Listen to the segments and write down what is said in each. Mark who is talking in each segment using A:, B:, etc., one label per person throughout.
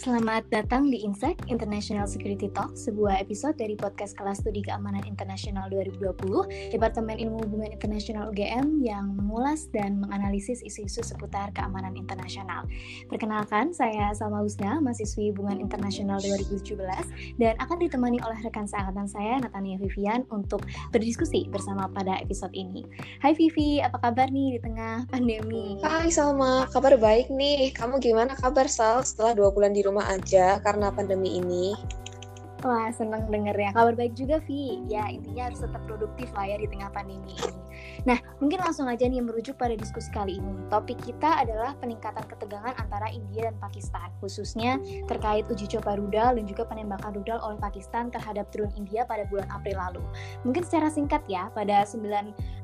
A: Selamat datang di Insec International Security Talk, sebuah episode dari podcast kelas studi keamanan internasional 2020, Departemen Ilmu Hubungan Internasional UGM yang mengulas dan menganalisis isu-isu seputar keamanan internasional. Perkenalkan, saya Salma Husna, mahasiswi Hubungan Internasional 2017, dan akan ditemani oleh rekan seangkatan saya, Natania Vivian, untuk berdiskusi bersama pada episode ini. Hai Vivi, apa kabar nih di tengah pandemi?
B: Hai Salma, kabar baik nih. Kamu gimana kabar Sal setelah dua bulan di rumah aja karena pandemi ini?
A: Wah, seneng denger ya. Kabar baik juga, Vi. Ya, intinya harus tetap produktif lah ya di tengah pandemi ini. Nah, mungkin langsung aja nih merujuk pada diskusi kali ini. Topik kita adalah peningkatan ketegangan antara India dan Pakistan, khususnya terkait uji coba rudal dan juga penembakan rudal oleh Pakistan terhadap drone India pada bulan April lalu. Mungkin secara singkat ya, pada 9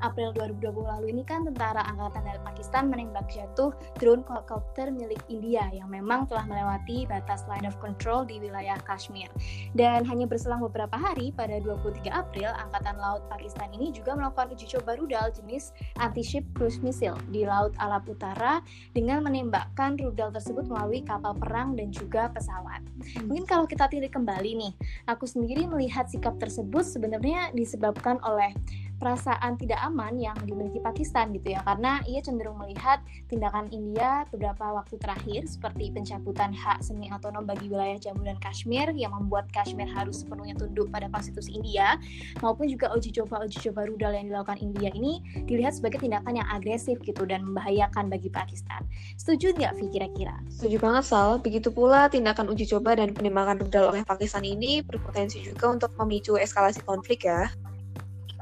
A: April 2020 lalu ini kan tentara Angkatan Darat Pakistan menembak jatuh drone helikopter milik India yang memang telah melewati batas line of control di wilayah Kashmir. Dan dan hanya berselang beberapa hari, pada 23 April, Angkatan Laut Pakistan ini juga melakukan uji coba rudal jenis anti-ship cruise missile di Laut Alap Utara dengan menembakkan rudal tersebut melalui kapal perang dan juga pesawat. Hmm. Mungkin kalau kita tilik kembali nih, aku sendiri melihat sikap tersebut sebenarnya disebabkan oleh perasaan tidak aman yang dimiliki Pakistan gitu ya karena ia cenderung melihat tindakan India beberapa waktu terakhir seperti pencabutan hak semi otonom bagi wilayah Jammu dan Kashmir yang membuat Kashmir harus sepenuhnya tunduk pada konstitusi India maupun juga uji coba uji coba rudal yang dilakukan India ini dilihat sebagai tindakan yang agresif gitu dan membahayakan bagi Pakistan. Setuju nggak Vi kira-kira?
B: Setuju banget Sal. Begitu pula tindakan uji coba dan penembakan rudal oleh Pakistan ini berpotensi juga untuk memicu eskalasi konflik ya.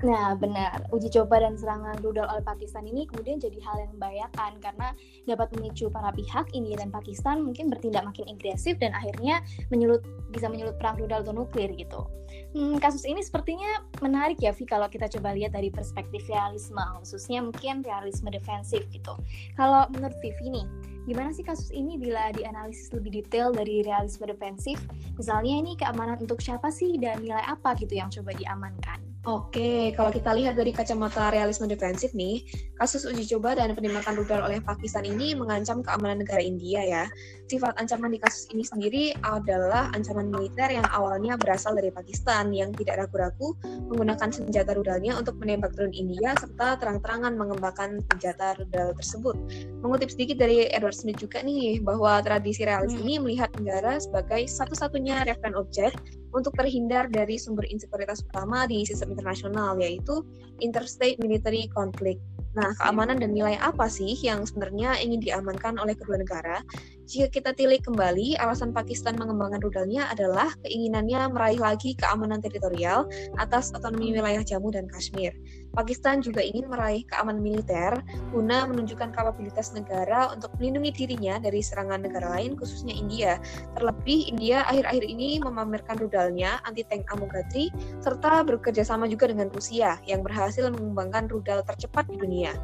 A: Nah, benar. Uji coba dan serangan rudal oleh Pakistan ini kemudian jadi hal yang membahayakan karena dapat memicu para pihak India dan Pakistan mungkin bertindak makin agresif dan akhirnya menyulut bisa menyulut perang rudal atau nuklir gitu. Hmm, kasus ini sepertinya menarik ya, Vi, kalau kita coba lihat dari perspektif realisme, khususnya mungkin realisme defensif gitu. Kalau menurut Vivi nih, gimana sih kasus ini bila dianalisis lebih detail dari realisme defensif? Misalnya ini keamanan untuk siapa sih dan nilai apa gitu yang coba diamankan?
B: Oke, kalau kita lihat dari kacamata realisme defensif nih, kasus uji coba dan penembakan rudal oleh Pakistan ini mengancam keamanan negara India ya. Sifat ancaman di kasus ini sendiri adalah ancaman militer yang awalnya berasal dari Pakistan yang tidak ragu-ragu menggunakan senjata rudalnya untuk menembak drone India serta terang-terangan mengembangkan senjata rudal tersebut. Mengutip sedikit dari Edward Smith juga nih, bahwa tradisi realis hmm. ini melihat negara sebagai satu-satunya referen objek untuk terhindar dari sumber insekuritas utama di sistem internasional yaitu interstate military conflict. Nah, keamanan dan nilai apa sih yang sebenarnya ingin diamankan oleh kedua negara? Jika kita tilik kembali, alasan Pakistan mengembangkan rudalnya adalah keinginannya meraih lagi keamanan teritorial atas otonomi wilayah Jammu dan Kashmir. Pakistan juga ingin meraih keamanan militer guna menunjukkan kapabilitas negara untuk melindungi dirinya dari serangan negara lain khususnya India. Terlebih India akhir-akhir ini memamerkan rudalnya anti-tank Amogatri serta bekerja sama juga dengan Rusia yang berhasil mengembangkan rudal tercepat di dunia.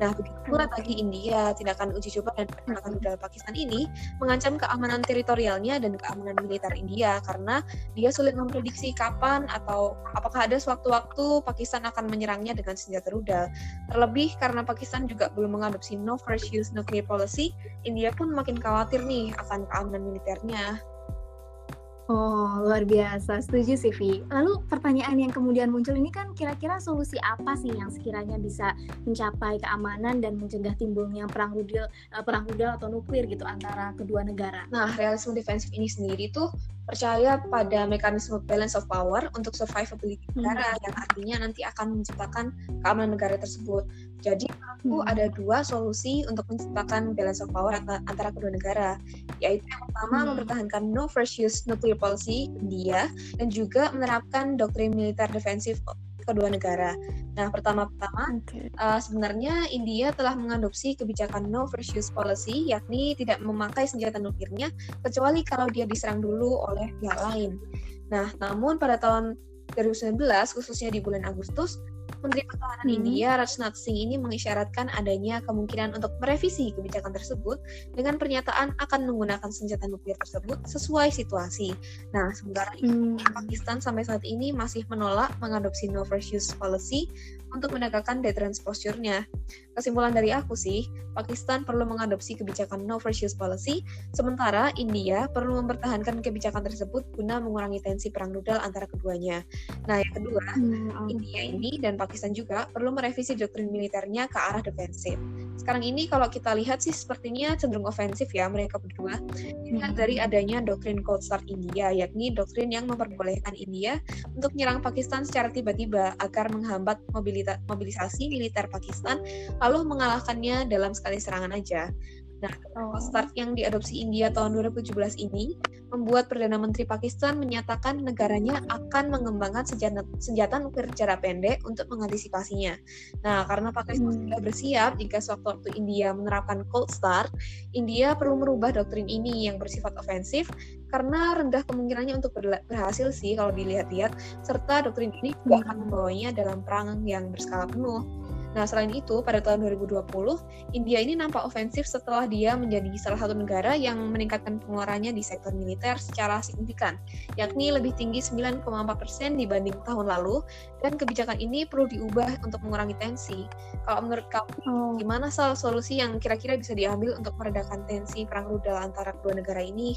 B: Nah, begitu pula bagi India, tindakan uji coba dan penembakan rudal Pakistan ini mengancam keamanan teritorialnya dan keamanan militer India karena dia sulit memprediksi kapan atau apakah ada sewaktu-waktu Pakistan akan menyerangnya dengan senjata rudal. Terlebih karena Pakistan juga belum mengadopsi no first use nuclear policy, India pun makin khawatir nih akan keamanan militernya.
A: Oh, luar biasa. Setuju sih, Vi. Lalu pertanyaan yang kemudian muncul ini kan kira-kira solusi apa sih yang sekiranya bisa mencapai keamanan dan mencegah timbulnya perang rudal, uh, perang rudal atau nuklir gitu antara kedua negara?
B: Nah, realisme defensif ini sendiri tuh percaya pada mekanisme balance of power untuk survivability hmm. negara hmm. yang artinya nanti akan menciptakan keamanan negara tersebut. Jadi aku hmm. ada dua solusi untuk menciptakan balance of power antara kedua negara, yaitu yang pertama hmm. mempertahankan no first use nuclear policy India dan juga menerapkan doktrin militer defensif kedua negara. Nah, pertama-tama okay. uh, eh, sebenarnya India telah mengadopsi kebijakan no first use policy, yakni tidak memakai senjata nuklirnya kecuali kalau dia diserang dulu oleh pihak lain. Nah, namun pada tahun 2019, khususnya di bulan Agustus, Menteri Pertahanan hmm. India Rajnath Singh ini mengisyaratkan adanya kemungkinan untuk merevisi kebijakan tersebut dengan pernyataan akan menggunakan senjata nuklir tersebut sesuai situasi. Nah, sementara hmm. Pakistan sampai saat ini masih menolak mengadopsi no first use policy untuk menegakkan deterrence posture-nya. Kesimpulan dari aku sih, Pakistan perlu mengadopsi kebijakan no first use policy, sementara India perlu mempertahankan kebijakan tersebut guna mengurangi tensi perang rudal antara keduanya. Nah, yang kedua, hmm. India ini dan Pakistan juga perlu merevisi doktrin militernya ke arah defensif. Sekarang ini kalau kita lihat sih sepertinya cenderung ofensif ya mereka berdua. Dilihat dari adanya doktrin Cold Start India, yakni doktrin yang memperbolehkan India untuk menyerang Pakistan secara tiba-tiba agar menghambat mobilisasi militer Pakistan lalu mengalahkannya dalam sekali serangan aja. Nah, oh. start yang diadopsi India tahun 2017 ini membuat Perdana Menteri Pakistan menyatakan negaranya akan mengembangkan senjata, senjata nuklir jarak pendek untuk mengantisipasinya. Nah, karena Pakistan hmm. sudah bersiap jika sewaktu-waktu India menerapkan Cold Start, India perlu merubah doktrin ini yang bersifat ofensif karena rendah kemungkinannya untuk berhasil sih kalau dilihat-lihat, serta doktrin ini juga akan membawanya dalam perang yang berskala penuh. Nah, selain itu, pada tahun 2020, India ini nampak ofensif setelah dia menjadi salah satu negara yang meningkatkan pengeluarannya di sektor militer secara signifikan, yakni lebih tinggi 9,4% dibanding tahun lalu, dan kebijakan ini perlu diubah untuk mengurangi tensi. Kalau menurut kamu, oh. gimana salah solusi yang kira-kira bisa diambil untuk meredakan tensi perang rudal antara kedua negara ini?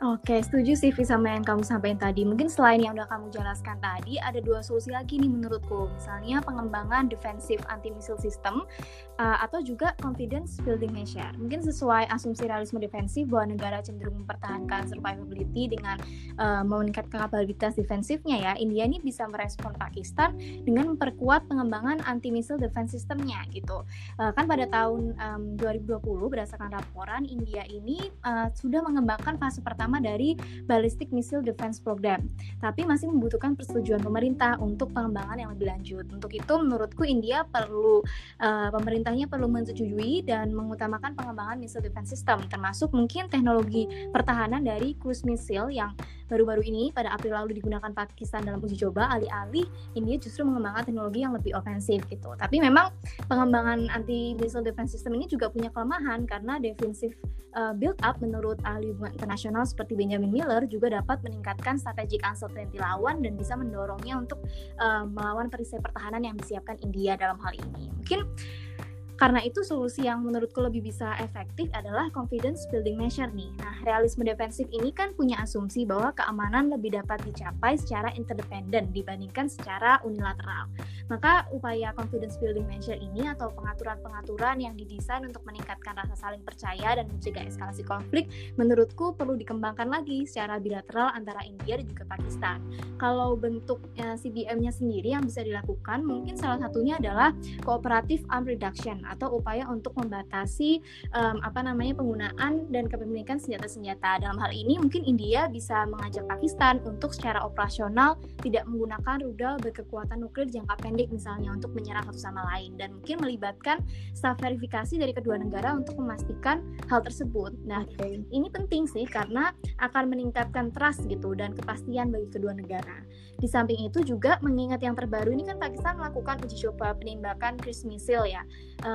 A: Oke, setuju sih Vi sama yang kamu sampaikan tadi. Mungkin selain yang udah kamu jelaskan tadi, ada dua solusi lagi nih menurutku. Misalnya pengembangan defensive anti-missile system uh, atau juga confidence building measure. Mungkin sesuai asumsi realisme defensif bahwa negara cenderung mempertahankan survivability dengan uh, meningkatkan kapabilitas defensifnya ya. India ini bisa merespon Pakistan dengan memperkuat pengembangan anti-missile defense systemnya gitu. Uh, kan pada tahun um, 2020 berdasarkan laporan India ini uh, sudah mengembangkan fase pertama dari Ballistic Missile Defense Program, tapi masih membutuhkan persetujuan pemerintah untuk pengembangan yang lebih lanjut. Untuk itu, menurutku India perlu uh, pemerintahnya perlu menyetujui dan mengutamakan pengembangan missile defense system, termasuk mungkin teknologi pertahanan dari cruise missile yang baru-baru ini pada April lalu digunakan Pakistan dalam uji coba, alih-alih India justru mengembangkan teknologi yang lebih ofensif gitu. Tapi memang pengembangan anti missile defense system ini juga punya kelemahan karena defensive uh, build up menurut ahli hubungan internasional seperti Benjamin Miller juga dapat meningkatkan strategic uncertainty lawan dan bisa mendorongnya untuk uh, melawan perisai pertahanan yang disiapkan India dalam hal ini. Mungkin karena itu solusi yang menurutku lebih bisa efektif adalah confidence building measure nih. Nah, realisme defensif ini kan punya asumsi bahwa keamanan lebih dapat dicapai secara interdependen dibandingkan secara unilateral. Maka upaya confidence building measure ini atau pengaturan-pengaturan yang didesain untuk meningkatkan rasa saling percaya dan mencegah eskalasi konflik menurutku perlu dikembangkan lagi secara bilateral antara India dan juga Pakistan. Kalau bentuk CBM-nya sendiri yang bisa dilakukan mungkin salah satunya adalah cooperative arm reduction atau upaya untuk membatasi um, apa namanya penggunaan dan kepemilikan senjata-senjata. Dalam hal ini mungkin India bisa mengajak Pakistan untuk secara operasional tidak menggunakan rudal berkekuatan nuklir jangka pendek misalnya untuk menyerang satu sama lain dan mungkin melibatkan staf verifikasi dari kedua negara untuk memastikan hal tersebut. Nah, okay. ini penting sih karena akan meningkatkan trust gitu dan kepastian bagi kedua negara. Di samping itu juga mengingat yang terbaru ini kan Pakistan melakukan uji coba penembakan cruise missile ya.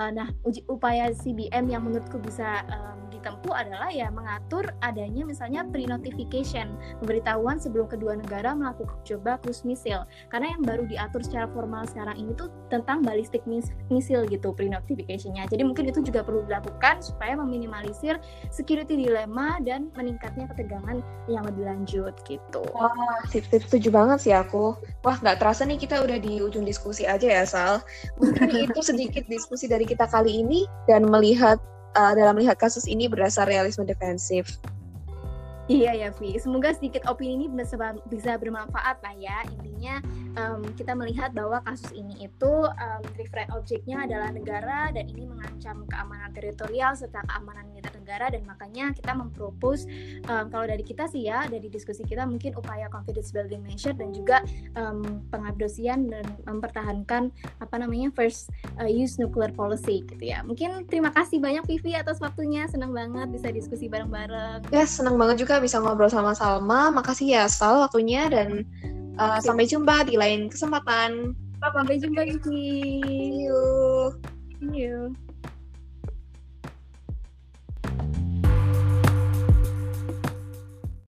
A: Uh, nah, uji upaya CBM yang menurutku bisa um, ditempuh adalah ya mengatur adanya misalnya pre-notification, pemberitahuan sebelum kedua negara melakukan coba cruise missile. Karena yang baru diatur secara formal sekarang ini tuh tentang ballistic missile gitu pre-notificationnya. Jadi mungkin itu juga perlu dilakukan supaya meminimalisir security dilema dan meningkatnya ketegangan yang lebih lanjut gitu.
B: Wah, sip-sip setuju banget sih aku. Wah, nggak terasa nih kita udah di ujung diskusi aja ya, Sal. Mungkin itu sedikit diskusi dari kita kali ini dan melihat uh, dalam melihat kasus ini berdasar realisme defensif.
A: Iya ya Vi, semoga sedikit opini ini bisa bermanfaat lah ya. Intinya um, kita melihat bahwa kasus ini itu um, referent objeknya adalah negara dan ini mengancam keamanan teritorial serta keamanan militer negara dan makanya kita mempropos um, kalau dari kita sih ya dari diskusi kita mungkin upaya confidence building measure dan juga um, pengadopsian dan mempertahankan apa namanya first uh, use nuclear policy gitu ya. Mungkin terima kasih banyak Vivi atas waktunya, senang banget bisa diskusi bareng-bareng.
B: Ya, senang banget juga bisa ngobrol sama Salma. Makasih ya Sal waktunya dan uh, sampai jumpa di lain kesempatan.
A: Sampai jumpa Vivi.
B: See you.
A: See you.